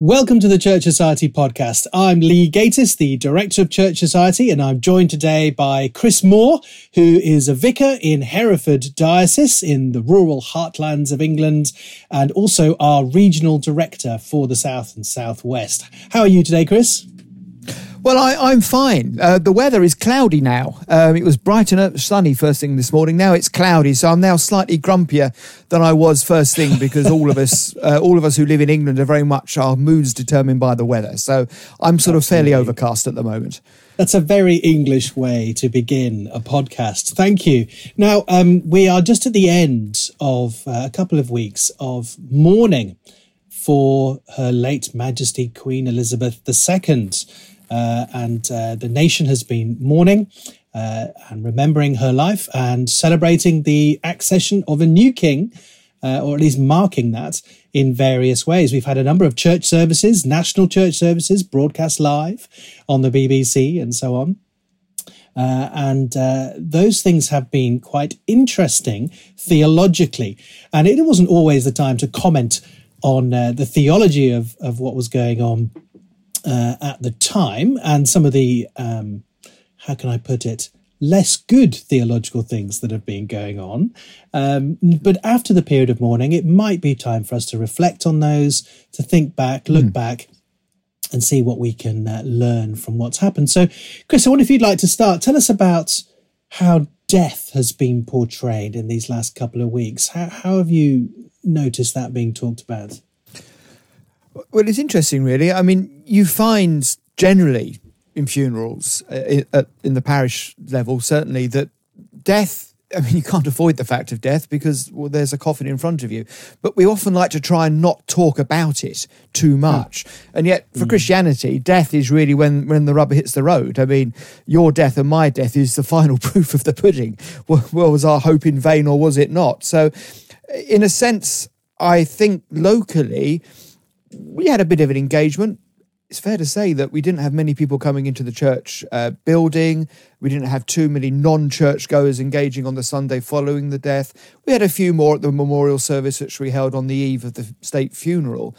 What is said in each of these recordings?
Welcome to the Church Society podcast. I'm Lee Gatiss, the director of Church Society, and I'm joined today by Chris Moore, who is a vicar in Hereford Diocese in the rural heartlands of England, and also our regional director for the South and Southwest. How are you today, Chris? Well, I, am fine. Uh, the weather is cloudy now. Um, it was bright and sunny first thing this morning. Now it's cloudy, so I'm now slightly grumpier than I was first thing because all of us, uh, all of us who live in England, are very much our moods determined by the weather. So I'm sort Absolutely. of fairly overcast at the moment. That's a very English way to begin a podcast. Thank you. Now um, we are just at the end of uh, a couple of weeks of mourning for Her late Majesty Queen Elizabeth II. Uh, and uh, the nation has been mourning uh, and remembering her life and celebrating the accession of a new king, or at least marking that in various ways. We've had a number of church services, national church services, broadcast live on the BBC and so on. Uh, and uh, those things have been quite interesting theologically. And it wasn't always the time to comment on uh, the theology of, of what was going on uh, at the time, and some of the um, how can I put it less good theological things that have been going on. Um, but after the period of mourning, it might be time for us to reflect on those, to think back, look mm. back, and see what we can uh, learn from what's happened. So, Chris, I wonder if you'd like to start. Tell us about how death has been portrayed in these last couple of weeks. How, how have you noticed that being talked about? Well, it's interesting, really. I mean, you find generally in funerals, uh, in the parish level, certainly, that death. I mean, you can't avoid the fact of death because well, there's a coffin in front of you. But we often like to try and not talk about it too hmm. much. Mm. And yet, for mm. Christianity, death is really when, when the rubber hits the road. I mean, your death and my death is the final proof of the pudding. Well, was our hope in vain or was it not? So, in a sense, I think locally, we had a bit of an engagement. It's fair to say that we didn't have many people coming into the church uh, building. We didn't have too many non church goers engaging on the Sunday following the death. We had a few more at the memorial service, which we held on the eve of the state funeral.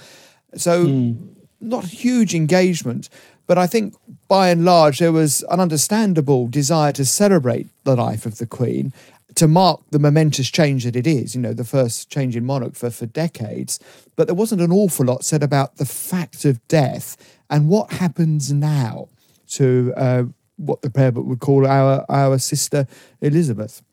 So, mm. not huge engagement. But I think by and large, there was an understandable desire to celebrate the life of the Queen to mark the momentous change that it is, you know, the first change in monarch for, for decades. But there wasn't an awful lot said about the fact of death and what happens now to uh, what the prayer book would call our, our sister Elizabeth.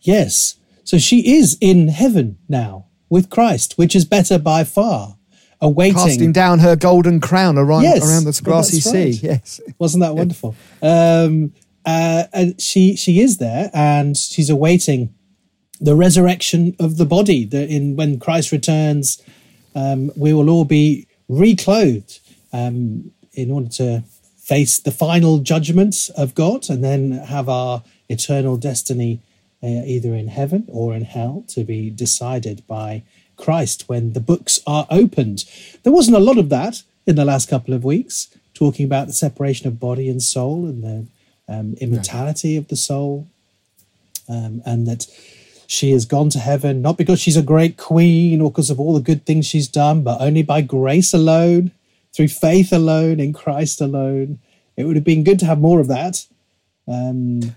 Yes. So she is in heaven now with Christ, which is better by far. Awaiting. Casting down her golden crown around, yes, around the grassy sea. Yes. Wasn't that wonderful? Um, uh, and she she is there, and she's awaiting the resurrection of the body. That in when Christ returns, um, we will all be reclothed um, in order to face the final judgment of God, and then have our eternal destiny uh, either in heaven or in hell to be decided by Christ when the books are opened. There wasn't a lot of that in the last couple of weeks, talking about the separation of body and soul and the um, immortality of the soul, um, and that she has gone to heaven not because she's a great queen or because of all the good things she's done, but only by grace alone, through faith alone, in Christ alone. It would have been good to have more of that. Um,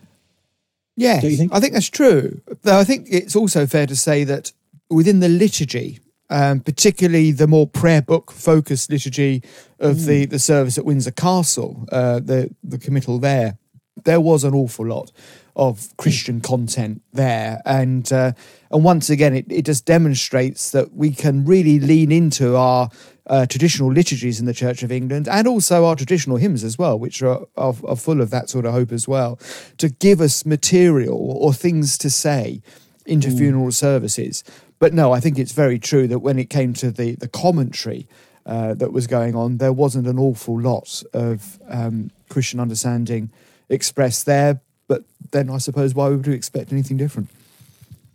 think? I think that's true. Though I think it's also fair to say that within the liturgy, um, particularly the more prayer book focused liturgy of mm. the, the service at Windsor Castle, uh, the the committal there, there was an awful lot of Christian content there, and uh, and once again, it, it just demonstrates that we can really lean into our uh, traditional liturgies in the Church of England and also our traditional hymns as well, which are, are, are full of that sort of hope as well, to give us material or things to say into mm. funeral services. But no, I think it's very true that when it came to the the commentary uh, that was going on, there wasn't an awful lot of um, Christian understanding expressed there. But then I suppose why would we expect anything different?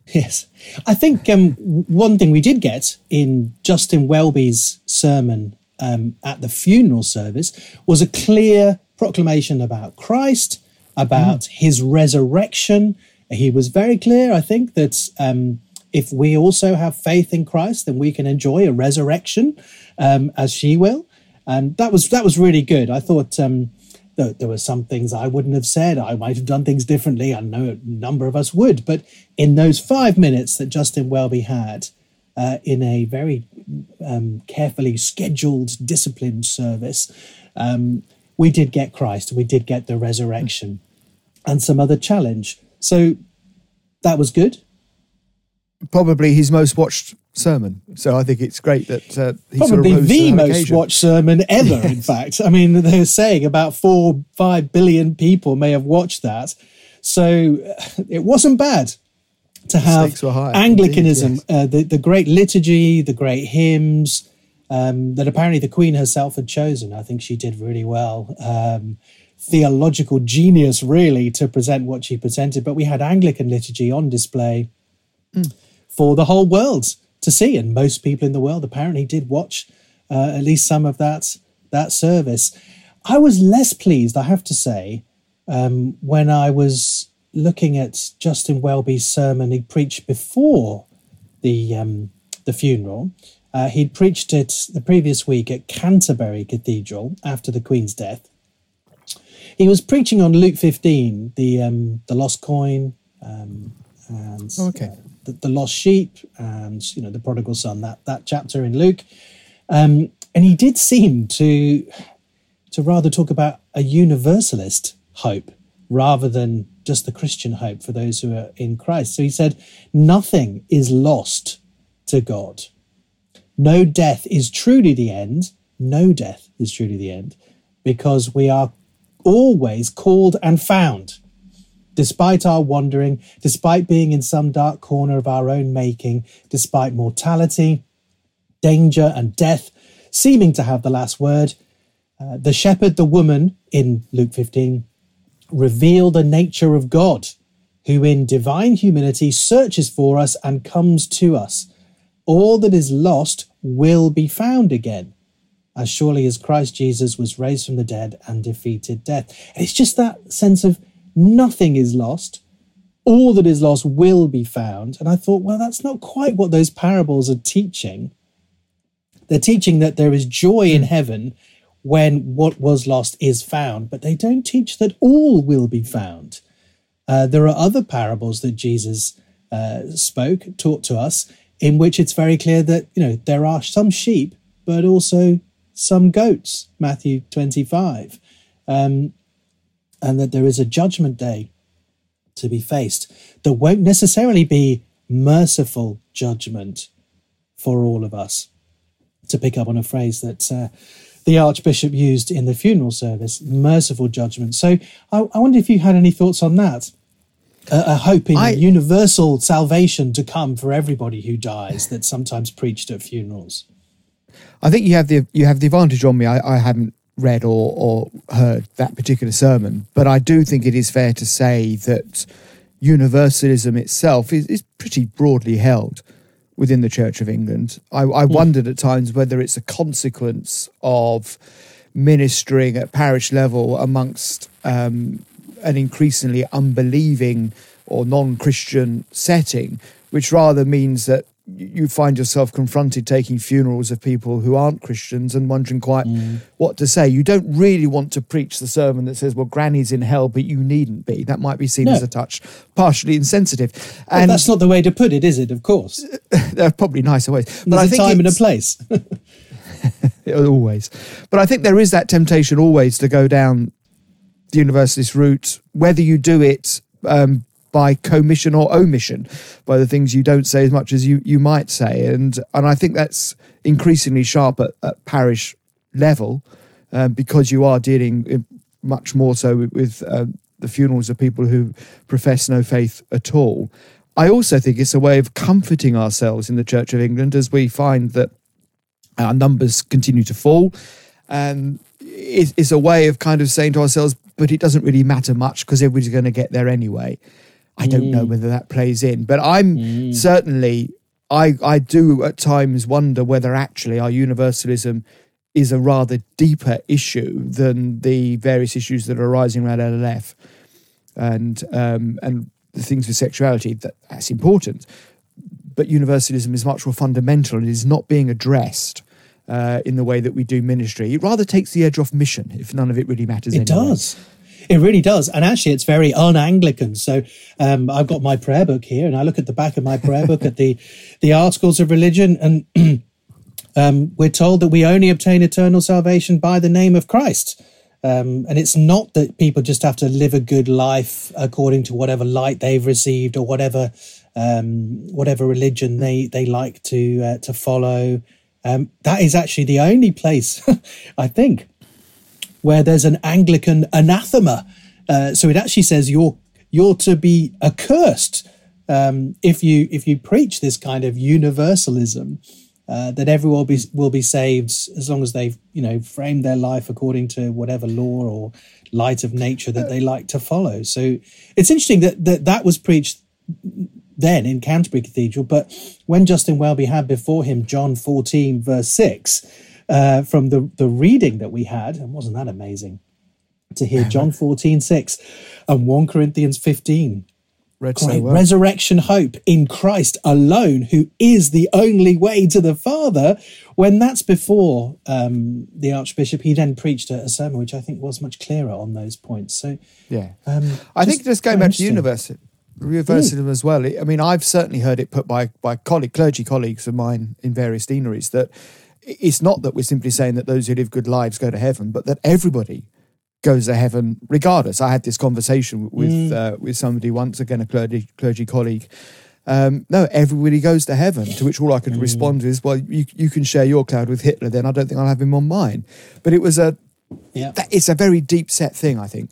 Yes. I think um, one thing we did get in Justin Welby's sermon um, at the funeral service was a clear proclamation about Christ, about mm. his resurrection. He was very clear, I think, that um, if we also have faith in Christ, then we can enjoy a resurrection um, as she will. And that was that was really good. I thought um, that there were some things I wouldn't have said. I might have done things differently. I know a number of us would. But in those five minutes that Justin Welby had uh, in a very um, carefully scheduled, disciplined service, um, we did get Christ. We did get the resurrection and some other challenge. So that was good probably his most watched sermon. So I think it's great that uh, probably sort of the most occasion. watched sermon ever. yes. In fact, I mean they were saying about four five billion people may have watched that, so uh, it wasn't bad to have Anglicanism, Indeed, yes. uh, the the great liturgy, the great hymns. Um, that apparently the Queen herself had chosen. I think she did really well. Um, theological genius, really, to present what she presented. But we had Anglican liturgy on display. Mm for the whole world to see. And most people in the world apparently did watch uh, at least some of that that service. I was less pleased, I have to say, um, when I was looking at Justin Welby's sermon he preached before the um, the funeral. Uh, he'd preached it the previous week at Canterbury Cathedral after the Queen's death. He was preaching on Luke 15, the um, the lost coin, um, and okay. Uh, the, the, lost sheep and you know the prodigal son that that chapter in Luke. Um, and he did seem to to rather talk about a universalist hope rather than just the Christian hope for those who are in Christ. So he said nothing is lost to God. No death is truly the end. No death is truly the end because we are always called and found Despite our wandering, despite being in some dark corner of our own making, despite mortality, danger, and death seeming to have the last word, uh, the shepherd, the woman in Luke 15, reveal the nature of God, who in divine humility searches for us and comes to us. All that is lost will be found again, as surely as Christ Jesus was raised from the dead and defeated death. And it's just that sense of nothing is lost. All that is lost will be found. And I thought, well, that's not quite what those parables are teaching. They're teaching that there is joy in heaven when what was lost is found, but they don't teach that all will be found. Uh, there are other parables that Jesus uh, spoke, taught to us, in which it's very clear that you know there are some sheep, but also some goats. Matthew twenty-five. Um, and that there is a judgment day to be faced that won't necessarily be merciful judgment for all of us. To pick up on a phrase that uh, the Archbishop used in the funeral service, merciful judgment. So I, I wonder if you had any thoughts on that. Uh, a hope in I, universal salvation to come for everybody who dies that's sometimes preached at funerals. I think you have the you have the advantage on me. I, I haven't read or, or heard that particular sermon, but I do think it is fair to say that universalism itself is, is pretty broadly held within the Church of England. I, I mm. wondered at times whether it's a consequence of ministering at parish level amongst um, an increasingly unbelieving or non Christian setting, which rather means that you find yourself confronted taking funerals of people who aren't Christians and wondering quite mm. what to say. You don't really want to preach the sermon that says, "Well, Granny's in hell, but you needn't be." That might be seen no. as a touch partially insensitive. And well, that's not the way to put it, is it? Of course, there are probably nicer ways. But There's I think a time and a place. always, but I think there is that temptation always to go down the universalist route, whether you do it um, by commission or omission, by the things you don't say as much as you, you might say. And, and I think that's increasingly sharp at, at parish level um, because you are dealing much more so with, with um, the funerals of people who profess no faith at all. I also think it's a way of comforting ourselves in the Church of England as we find that Our numbers continue to fall. And it's a way of kind of saying to ourselves, but it doesn't really matter much because everybody's going to get there anyway. I don't know whether that plays in, but I'm certainly I I do at times wonder whether actually our universalism is a rather deeper issue than the various issues that are arising around LLF and um, and the things with sexuality. That that's important, but universalism is much more fundamental and is not being addressed. Uh, in the way that we do ministry, it rather takes the edge off mission if none of it really matters. It anyway. does. It really does. And actually, it's very un Anglican. So um, I've got my prayer book here, and I look at the back of my prayer book at the, the articles of religion, and um, we're told that we only obtain eternal salvation by the name of Christ. Um, and it's not that people just have to live a good life according to whatever light they've received or whatever um, whatever religion they they like to uh, to follow. Um, that is actually the only place, I think, where there's an Anglican anathema. Uh, so it actually says you're you're to be accursed um, if you if you preach this kind of universalism. Uh, that everyone will be will be saved as long as they've you know framed their life according to whatever law or light of nature that they like to follow. So it's interesting that that, that was preached then in Canterbury Cathedral, but when Justin Welby had before him John 14, verse 6, uh, from the, the reading that we had, and wasn't that amazing to hear John 14, 6 and 1 Corinthians 15? Read so Great well. resurrection hope in Christ alone, who is the only way to the Father. When that's before um, the Archbishop, he then preached a, a sermon which I think was much clearer on those points. So, Yeah. um, I think just going back to university, universalism as well. I mean, I've certainly heard it put by by colleague, clergy colleagues of mine in various deaneries that it's not that we're simply saying that those who live good lives go to heaven, but that everybody goes to heaven regardless. I had this conversation with uh, with somebody once again, a clergy clergy colleague. Um, no, everybody goes to heaven. To which all I could respond is, "Well, you you can share your cloud with Hitler. Then I don't think I'll have him on mine." But it was a yeah. that, it's a very deep set thing. I think.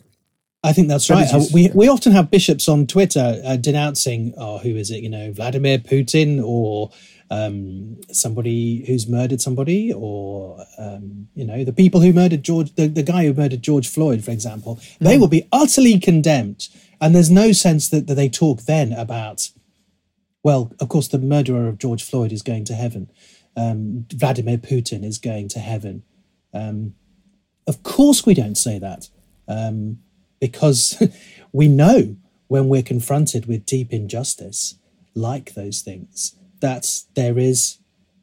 I think that's right. Uh, we we often have bishops on Twitter uh, denouncing, oh, who is it? You know, Vladimir Putin or um, somebody who's murdered somebody, or um, you know, the people who murdered George, the, the guy who murdered George Floyd, for example. They will be utterly condemned, and there's no sense that, that they talk then about. Well, of course, the murderer of George Floyd is going to heaven. Um, Vladimir Putin is going to heaven. Um, of course, we don't say that. Um, because we know when we're confronted with deep injustice like those things that there is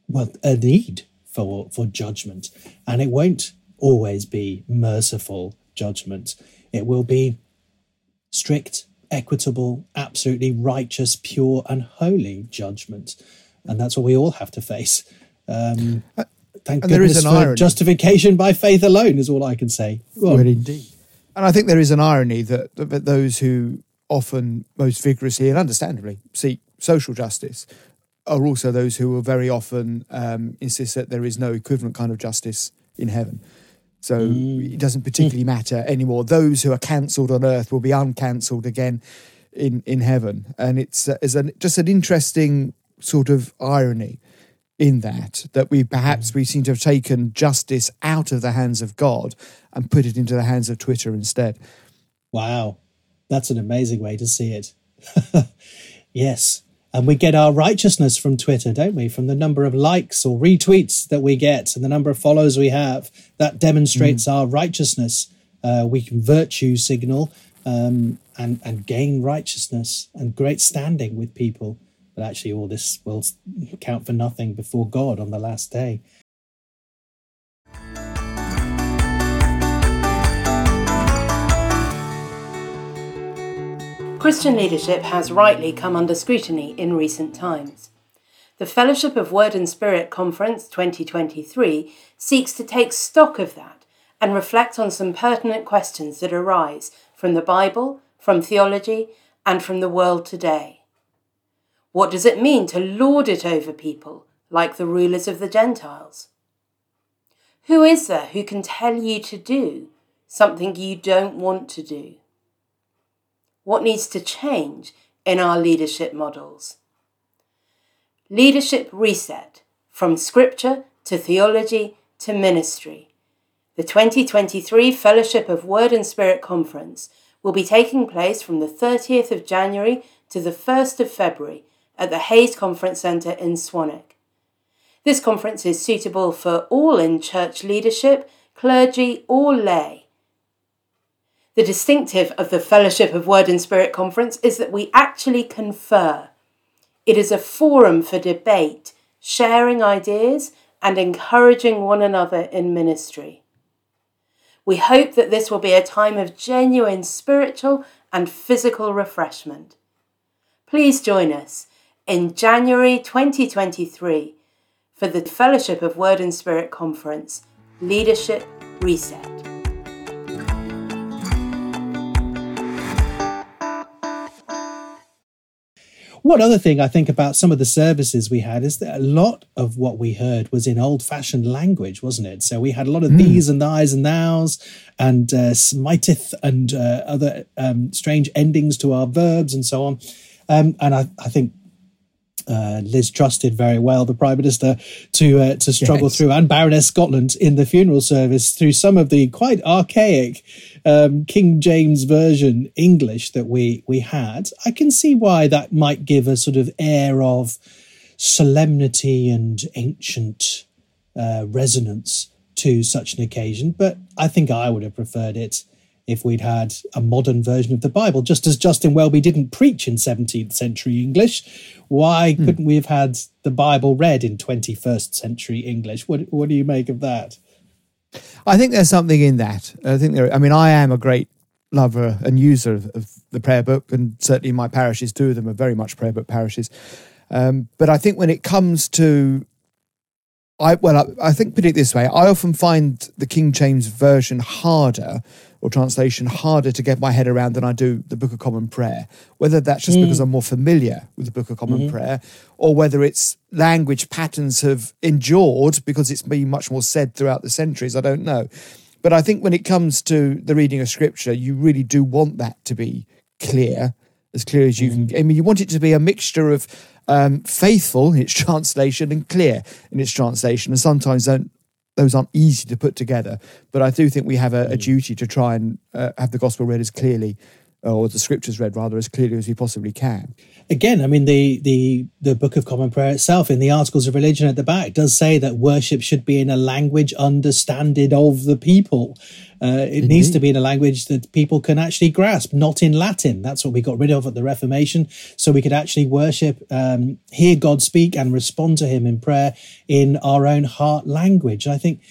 well a need for for judgment. And it won't always be merciful judgment. It will be strict equitable absolutely righteous pure and holy judgment. And that's what we all have to face. Um thank and there is goodness for irony. justification by faith alone is all i can say. Well, Well, indeed. And I think there is an irony that, that those who often most vigorously and understandably seek social justice are also those who will very often um, insist that there is no equivalent kind of justice in heaven. So it doesn't particularly matter anymore. Those who are cancelled on earth will be uncancelled again in, in heaven. And it's, uh, it's an, just an interesting sort of irony in that that we perhaps we seem to have taken justice out of the hands of God and put it into the hands of Twitter instead. Wow, that's an amazing way to see it. yes. And we get our righteousness from Twitter, don't we? From the number of likes or retweets that we get and the number of followers we have. That demonstrates our righteousness. Uh, we can virtue signal um, and, and gain righteousness and great standing with people. But actually, all this will count for nothing before God on the last day. Christian leadership has rightly come under scrutiny in recent times. The Fellowship of Word and Spirit Conference 2023 seeks to take stock of that and reflect on some pertinent questions that arise from the Bible, from theology, and from the world today. What does it mean to lord it over people like the rulers of the Gentiles? Who is there who can tell you to do something you don't want to do? What needs to change in our leadership models? Leadership Reset From Scripture to theology to ministry. The 2023 Fellowship of Word and Spirit Conference will be taking place from the 30th of January to the 1st of February at the Hayes Conference Centre in Swanwick. This conference is suitable for all in church leadership, clergy, or lay. The distinctive of the Fellowship of Word and Spirit Conference is that we actually confer. It is a forum for debate, sharing ideas, and encouraging one another in ministry. We hope that this will be a time of genuine spiritual and physical refreshment. Please join us in January 2023 for the Fellowship of Word and Spirit Conference Leadership Reset. One other thing I think about some of the services we had is that a lot of what we heard was in old fashioned language, wasn't it? So we had a lot of mm. these and thys and thous and uh, smiteth and uh, other um, strange endings to our verbs and so on. Um, and I, I think uh, Liz Truss did very well, the Prime Minister, to uh, to struggle yes. through, and Baroness Scotland in the funeral service through some of the quite archaic um, King James version English that we we had. I can see why that might give a sort of air of solemnity and ancient uh, resonance to such an occasion, but I think I would have preferred it if we'd had a modern version of the Bible. Just as Justin Welby didn't preach in 17th century English, why hmm. couldn't we have had the Bible read in 21st century English? What, what do you make of that? I think there's something in that. I think there. I mean, I am a great lover and user of, of the prayer book, and certainly my parishes, two of them are very much prayer book parishes. Um, but I think when it comes to I well, I, I, think put it this way: I often find the King James version harder or translation harder to get my head around than I do the Book of Common Prayer. Whether that's just mm. because I'm more familiar with the Book of Common mm-hmm. Prayer, or whether it's language patterns have endured because it's been much more said throughout the centuries, I don't know. But I think when it comes to the reading of Scripture, you really do want that to be clear, as clear as you mm. can. I mean, you want it to be a mixture of um, faithful in its translation and clear in its translation. And sometimes those aren't easy to put together. But I do think we have a, a mm. duty to try and uh, have the gospel read as clearly, or the scriptures read rather, as clearly as we possibly can again, I mean, the, the, the Book of Common Prayer itself in the Articles of Religion at the back does say that worship should be in a language understanded of the people. Uh, it needs to be in a language that people can actually grasp, not in Latin. That's what we got rid of at the Reformation. So we could actually worship, um, hear God speak and respond to him in prayer in our own heart language. I think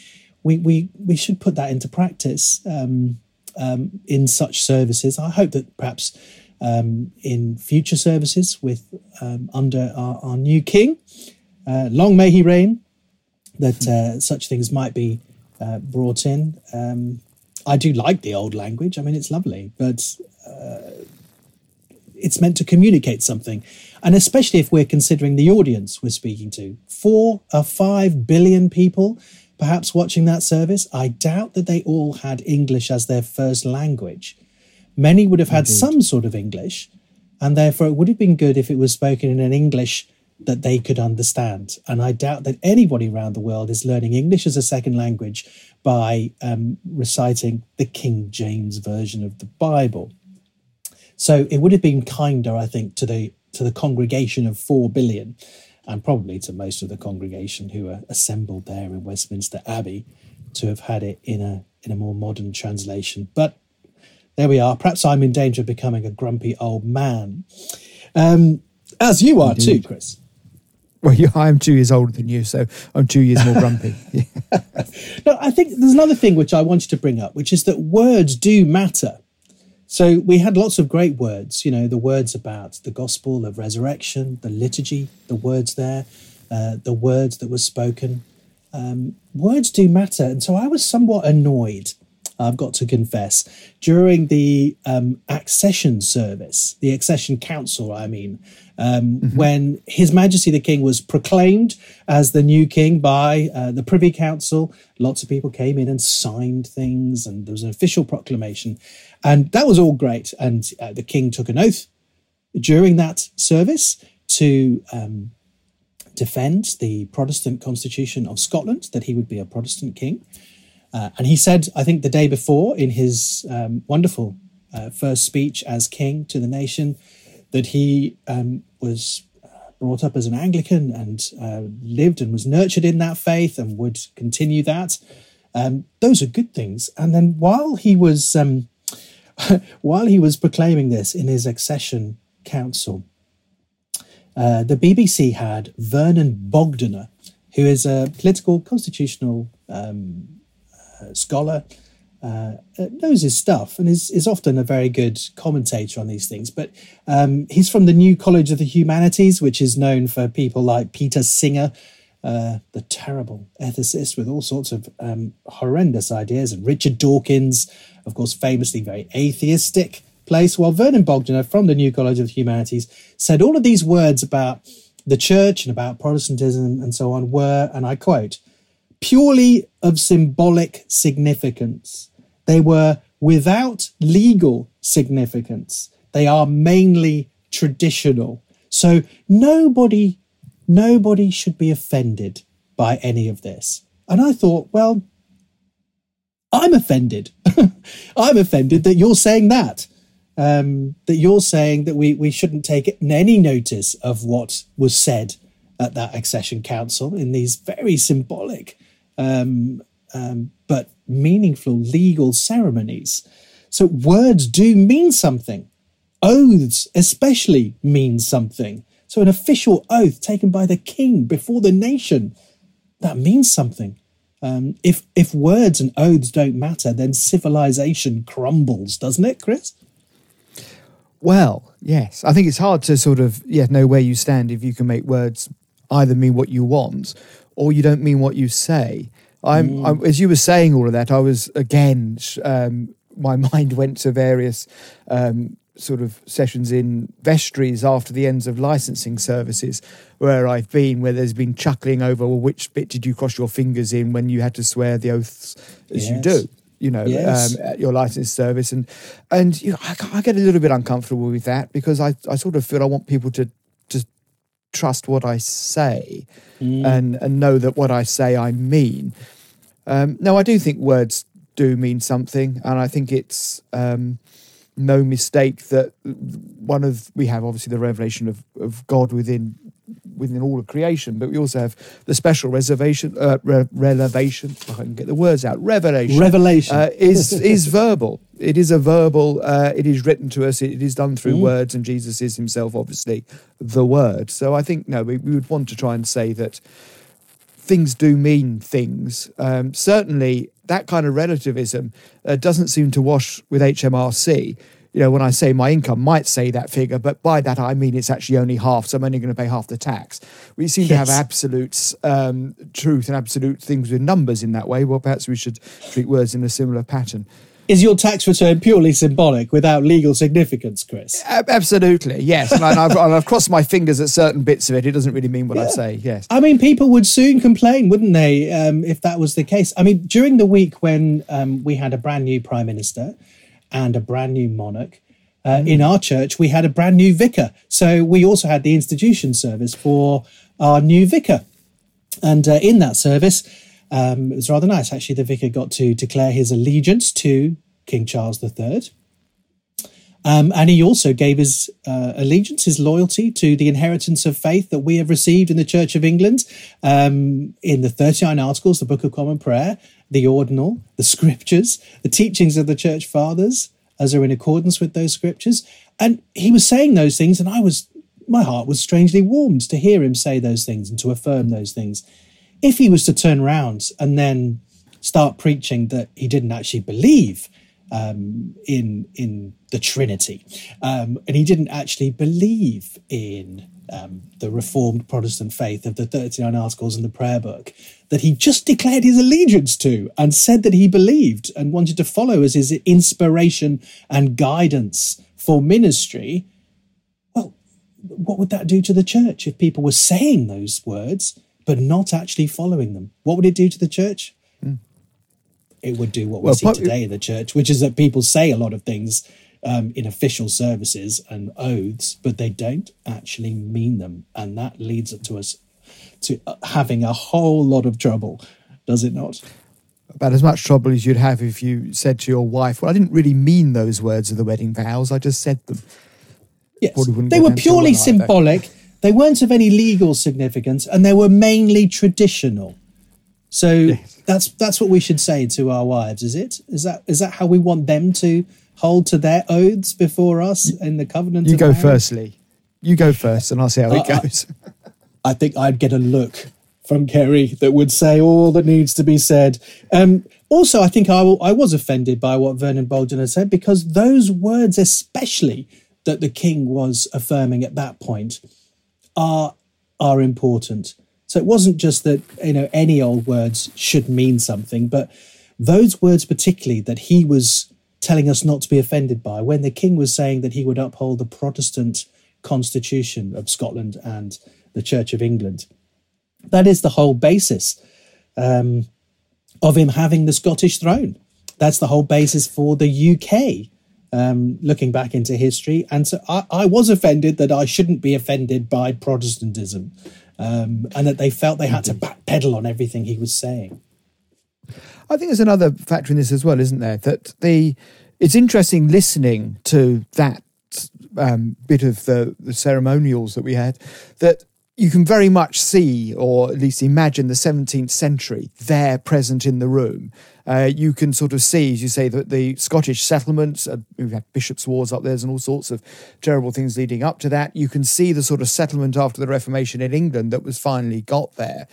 we, we, we should put that into practice um, um, in such services. I hope that perhaps um, in future services with um, under our, our, new king. Uh, long may he reign. That uh, such things might be uh, brought in. Um, I do like the old language. I mean, it's lovely, but uh, it's meant to communicate something, and especially if we're considering the audience we're speaking to, four or five billion people perhaps watching that service. I doubt that they all had English as their first language. Many would have had Indeed. some sort of English, and therefore it would have been good if it was spoken in an English that they could understand. And I doubt that anybody around the world is learning English as a second language by um, reciting the King James version of the Bible. So it would have been kinder, I think, to the to the congregation of four billion, and probably to most of the congregation who are assembled there in Westminster Abbey, to have had it in a in a more modern translation. But there we are. Perhaps I'm in danger of becoming a grumpy old man, um, as you are Indeed. too, Chris. Well, I'm two years older than you, so I'm two years more grumpy. no, I think there's another thing which I wanted to bring up, which is that words do matter. So we had lots of great words, you know, the words about the gospel of resurrection, the liturgy, the words there, uh, the words that were spoken. Um, words do matter. And so I was somewhat annoyed I've got to confess, during the um, accession service, the accession council, I mean, um, mm-hmm. when His Majesty the King was proclaimed as the new king by uh, the Privy Council, lots of people came in and signed things, and there was an official proclamation. And that was all great. And uh, the king took an oath during that service to um, defend the Protestant constitution of Scotland, that he would be a Protestant king. Uh, and he said, I think the day before, in his um, wonderful uh, first speech as king to the nation, that he um, was uh, brought up as an Anglican and uh, lived and was nurtured in that faith and would continue that. Um, those are good things. And then while he was um, while he was proclaiming this in his accession council, uh, the BBC had Vernon Bogdanor, who is a political constitutional um, scholar, uh, uh, knows his stuff and is, is often a very good commentator on these things. But um, he's from the New College of the Humanities, which is known for people like Peter Singer, uh, the terrible ethicist with all sorts of um, horrendous ideas, and Richard Dawkins, of course, famously very atheistic place. While Vernon Bogdanor from the New College of the Humanities said all of these words about the church and about Protestantism and so on were, and I quote, purely of symbolic significance. They were without legal significance. They are mainly traditional. So nobody, nobody should be offended by any of this. And I thought, well, I'm offended. I'm offended that you're saying that. Um, that you're saying that we, we shouldn't take any notice of what was said at that accession council in these very symbolic um, um, but meaningful legal ceremonies. So words do mean something. Oaths especially mean something. So an official oath taken by the king before the nation, that means something. Um, if if words and oaths don't matter, then civilization crumbles, doesn't it, Chris? Well, yes. I think it's hard to sort of yeah know where you stand if you can make words either mean what you want or you don't mean what you say. I'm, mm. I'm, as you were saying all of that, I was again, um, my mind went to various um, sort of sessions in vestries after the ends of licensing services where I've been, where there's been chuckling over, well, which bit did you cross your fingers in when you had to swear the oaths as yes. you do? You know, yes. um, at your license service, and and you know, I, I, get a little bit uncomfortable with that because I, I sort of feel I want people to to trust what I say mm. and and know that what I say I mean. Um, no, I do think words do mean something, and I think it's um, no mistake that one of we have obviously the revelation of, of God within within all of creation, but we also have the special reservation, uh, re-. I can get the words out. Revelation. Revelation uh, is is verbal. It is a verbal. Uh, it is written to us. It is done through mm. words, and Jesus is Himself, obviously, the Word. So I think no, we, we would want to try and say that things do mean things. Um, certainly, that kind of relativism uh, doesn't seem to wash with HMRC. You know, when I say my income might say that figure, but by that I mean it's actually only half, so I'm only going to pay half the tax. We seem yes. to have absolute um, truth and absolute things with numbers in that way. Well, perhaps we should treat words in a similar pattern. Is your tax return purely symbolic without legal significance, Chris? absolutely, yes. And I've, I've, crossed my fingers at certain bits of it. It doesn't really mean what yeah. I say, yes. I mean, people would soon complain, wouldn't they, um, if that was the case? I mean, during the week when um, we had a brand new prime minister and a brand new monarch, uh, mm. in our church, we had a brand new vicar. So we also had the institution service for our new vicar. And uh, in that service, um, it was rather nice, actually. The vicar got to declare his allegiance to King Charles III. Um, and he also gave his uh, allegiance, his loyalty to the inheritance of faith that we have received in the Church of England um, in the 39 Articles, the Book of Common Prayer, the Ordinal, the Scriptures, the teachings of the Church Fathers, as are in accordance with those Scriptures. And he was saying those things, and I was, my heart was strangely warmed to hear him say those things and to affirm those things if he was to turn around and then start preaching that he didn't actually believe um, in in the Trinity, um, and he didn't actually believe in um, the Reformed Protestant faith of the Thirty Nine Articles in the Prayer Book that he just declared his allegiance to and said that he believed and wanted to follow as his inspiration and guidance for ministry. Well, what would that do to the church if people were saying those words? but not actually following them. What would it do to the church? Mm. It would do what we well, see today in the church, which is that people say a lot of things um, in official services and oaths, but they don't actually mean them, and that leads to us to uh, having a whole lot of trouble, does it not? About as much trouble as you'd have if you said to your wife, Well, I didn't really mean those words of the wedding vows, I just said them. Yes. They were purely symbolic. They weren't of any legal significance, and they were mainly traditional. So that's that's what we should say to our wives, is it? Is that is that how we want them to hold to their oaths before us in the covenant? You go marriage? firstly. You go first, and I'll see how it Uh, uh, goes. I think I'd get a look from Kerry that would say all that needs to be said. Um, also, I think I, will, I was offended by what Vernon Bogdanor had said because those words, especially that the king was affirming at that point, are are important. So it wasn't just that you know any old words should mean something, but those words particularly that he was telling us not to be offended by when the king was saying that he would uphold the Protestant constitution of Scotland and the Church of England. That is the whole basis um, of him having the Scottish throne. That's the whole basis for the UK. Um, looking back into history, and so I, I was offended that I shouldn't be offended by Protestantism, um, and that they felt they had to backpedal on everything he was saying. I think there's another factor in this as well, isn't there? That the it's interesting listening to that um, bit of the, the ceremonials that we had that you can very much see, or at least imagine, the 17th century there present in the room. Uh, you can sort of see, as you say, that the Scottish settlements, uh, we've had bishops' wars up there and all sorts of terrible things leading up to that. You can see the sort of settlement after the Reformation in England that was finally got there.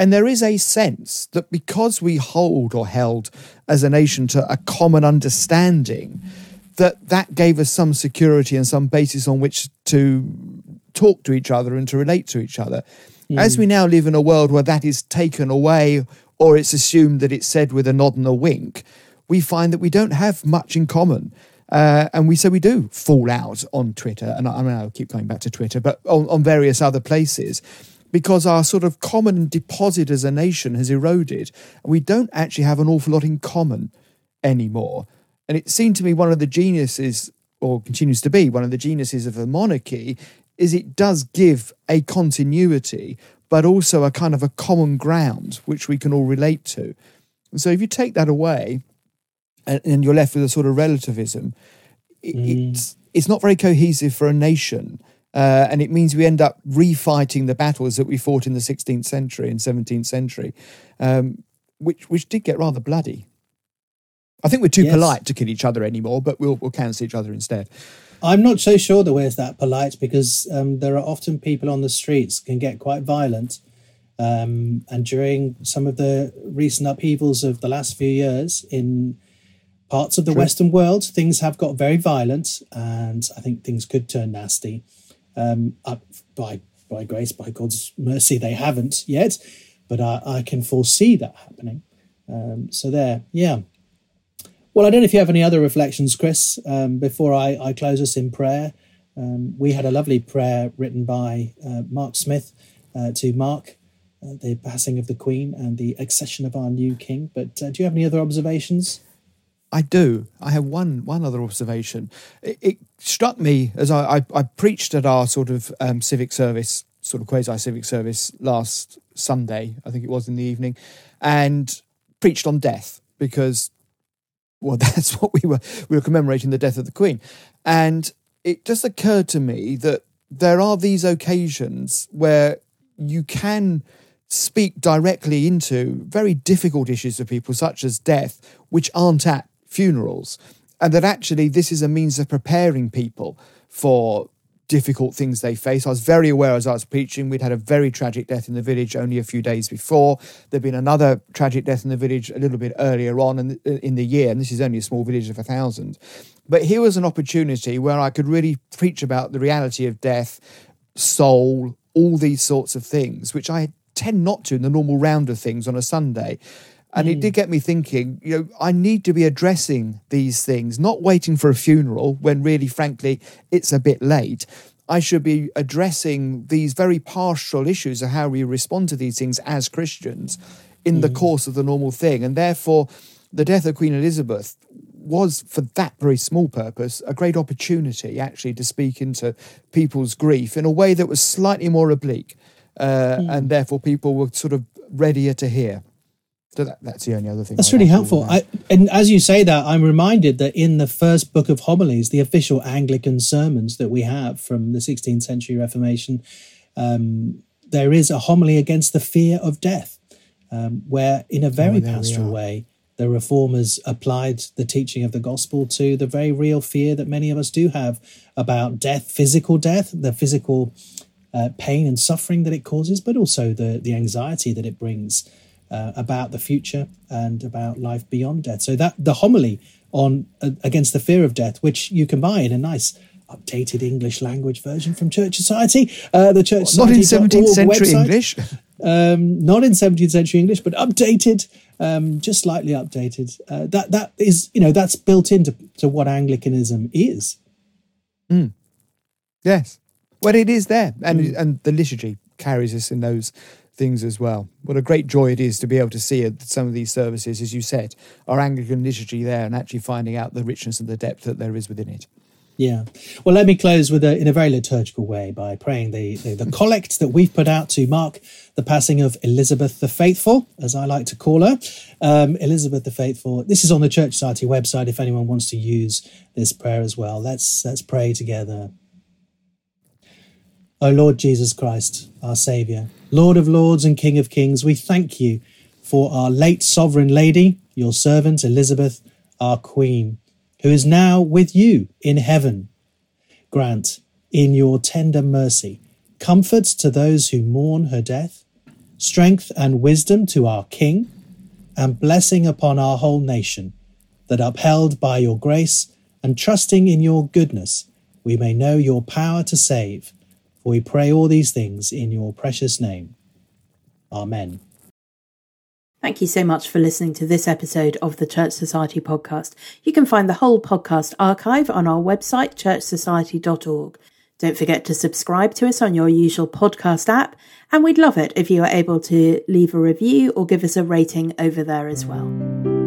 And there is a sense that because we hold or held as a nation to a common understanding, that that gave us some security and some basis on which to talk to each other and to relate to each other. As we now live in a world where that is taken away or it's assumed that it's said with a nod and a wink, we find that we don't have much in common. Uh, and we so we do fall out on Twitter, and I, I mean I'll keep going back to Twitter, but on, on various other places, because our sort of common deposit as a nation has eroded, and we don't actually have an awful lot in common anymore. And it seemed to me one of the geniuses, or continues to be one of the geniuses of a monarchy, is it does give a continuity, but also a kind of a common ground which we can all relate to. And so if you take that away, and, and you're left with a sort of relativism, it, mm. it's it's not very cohesive for a nation. Uh, and it means we end up refighting the battles that we fought in the 16th century and 17th century, um, which which did get rather bloody. I think we're too Yes. polite to kill each other anymore, but we'll we'll cancel each other instead. I'm not so sure that we're that polite because um, there are often people on the streets can get quite violent. Um, and during some of the recent upheavals of the last few years in parts of the Western world, things have got very violent, and I think things could turn nasty. Um, by by grace, by God's mercy, they haven't yet, but I, I can foresee that happening. Um, so there, yeah. Well, I don't know if you have any other reflections, Chris, um, before I, I close us in prayer. Um, we had a lovely prayer written by uh, Mark Smith uh, to mark uh, the passing of the Queen and the accession of our new King. But uh, do you have any other observations? I do. I have one one other observation. It, it struck me as I, I, I preached at our sort of um, civic service, sort of quasi civic service last Sunday, I think it was in the evening, and preached on death because, well, that's what we were we were commemorating the death of the Queen, and it just occurred to me that there are these occasions where you can speak directly into very difficult issues for people, such as death, which aren't at funerals. And that actually this is a means of preparing people for difficult things they face. I was very aware as I was preaching, we'd had a very tragic death in the village only a few days before. There'd been another tragic death in the village a little bit earlier on in the, in the year, and this is only a small village of a thousand. But here was an opportunity where I could really preach about the reality of death, soul, all these sorts of things, which I tend not to in the normal round of things on a Sunday. And it did hmm. get me thinking, you know, I need to be addressing these things, not waiting for a funeral when really, frankly, it's a bit late. I should be addressing these very partial issues of how we respond to these things as Christians in the hmm. course of the normal thing. And therefore, the death of Queen Elizabeth was, for that very small purpose, a great opportunity actually to speak into people's grief in a way that was slightly more oblique uh, and hmm. therefore people were sort of readier to hear. So that, that's the only other thing. That's I'd really helpful. I, and as you say that, I'm reminded that in the first book of homilies, the official Anglican sermons that we have from the 16th century Reformation, um, there is a homily against the fear of death, um, where in a very Oh, pastoral way, the reformers applied the teaching of the gospel to the very real fear that many of us do have about death, physical death, the physical uh, pain and suffering that it causes, but also the the anxiety that it brings uh, about the future and about life beyond death. So that the homily on uh, against the fear of death, which you can buy in a nice updated English language version from Church Society, uh, the Church Not in Society 17th century website. English. Um, not in 17th century English, but updated, um, just slightly updated. Uh, that that is, you know, that's built into to what Anglicanism is. Yes. Well, it is there, and and the liturgy carries us in those things as well. What a great joy it is to be able to see some of these services, as you said, our Anglican liturgy there, and actually finding out the richness and the depth that there is within it. Yeah. Well, let me close with a, in a very liturgical way by praying the, the, the collect that we've put out to mark the passing of Elizabeth the Faithful, as I like to call her. Um, Elizabeth the Faithful. This is on the Church Society website if anyone wants to use this prayer as well. Let's, let's pray together. O Lord Jesus Christ, our Saviour, Lord of lords and King of kings, we thank you for our late sovereign lady, your servant Elizabeth, our Queen, who is now with you in heaven. Grant, in your tender mercy, comfort to those who mourn her death, strength and wisdom to our King, and blessing upon our whole nation, that upheld by your grace and trusting in your goodness, we may know your power to save. For we pray all these things in your precious name. Amen. Thank you so much for listening to this episode of the Church Society podcast. You can find the whole podcast archive on our website, churchsociety.org. Don't forget to subscribe to us on your usual podcast app, and we'd love it if you are able to leave a review or give us a rating over there as well.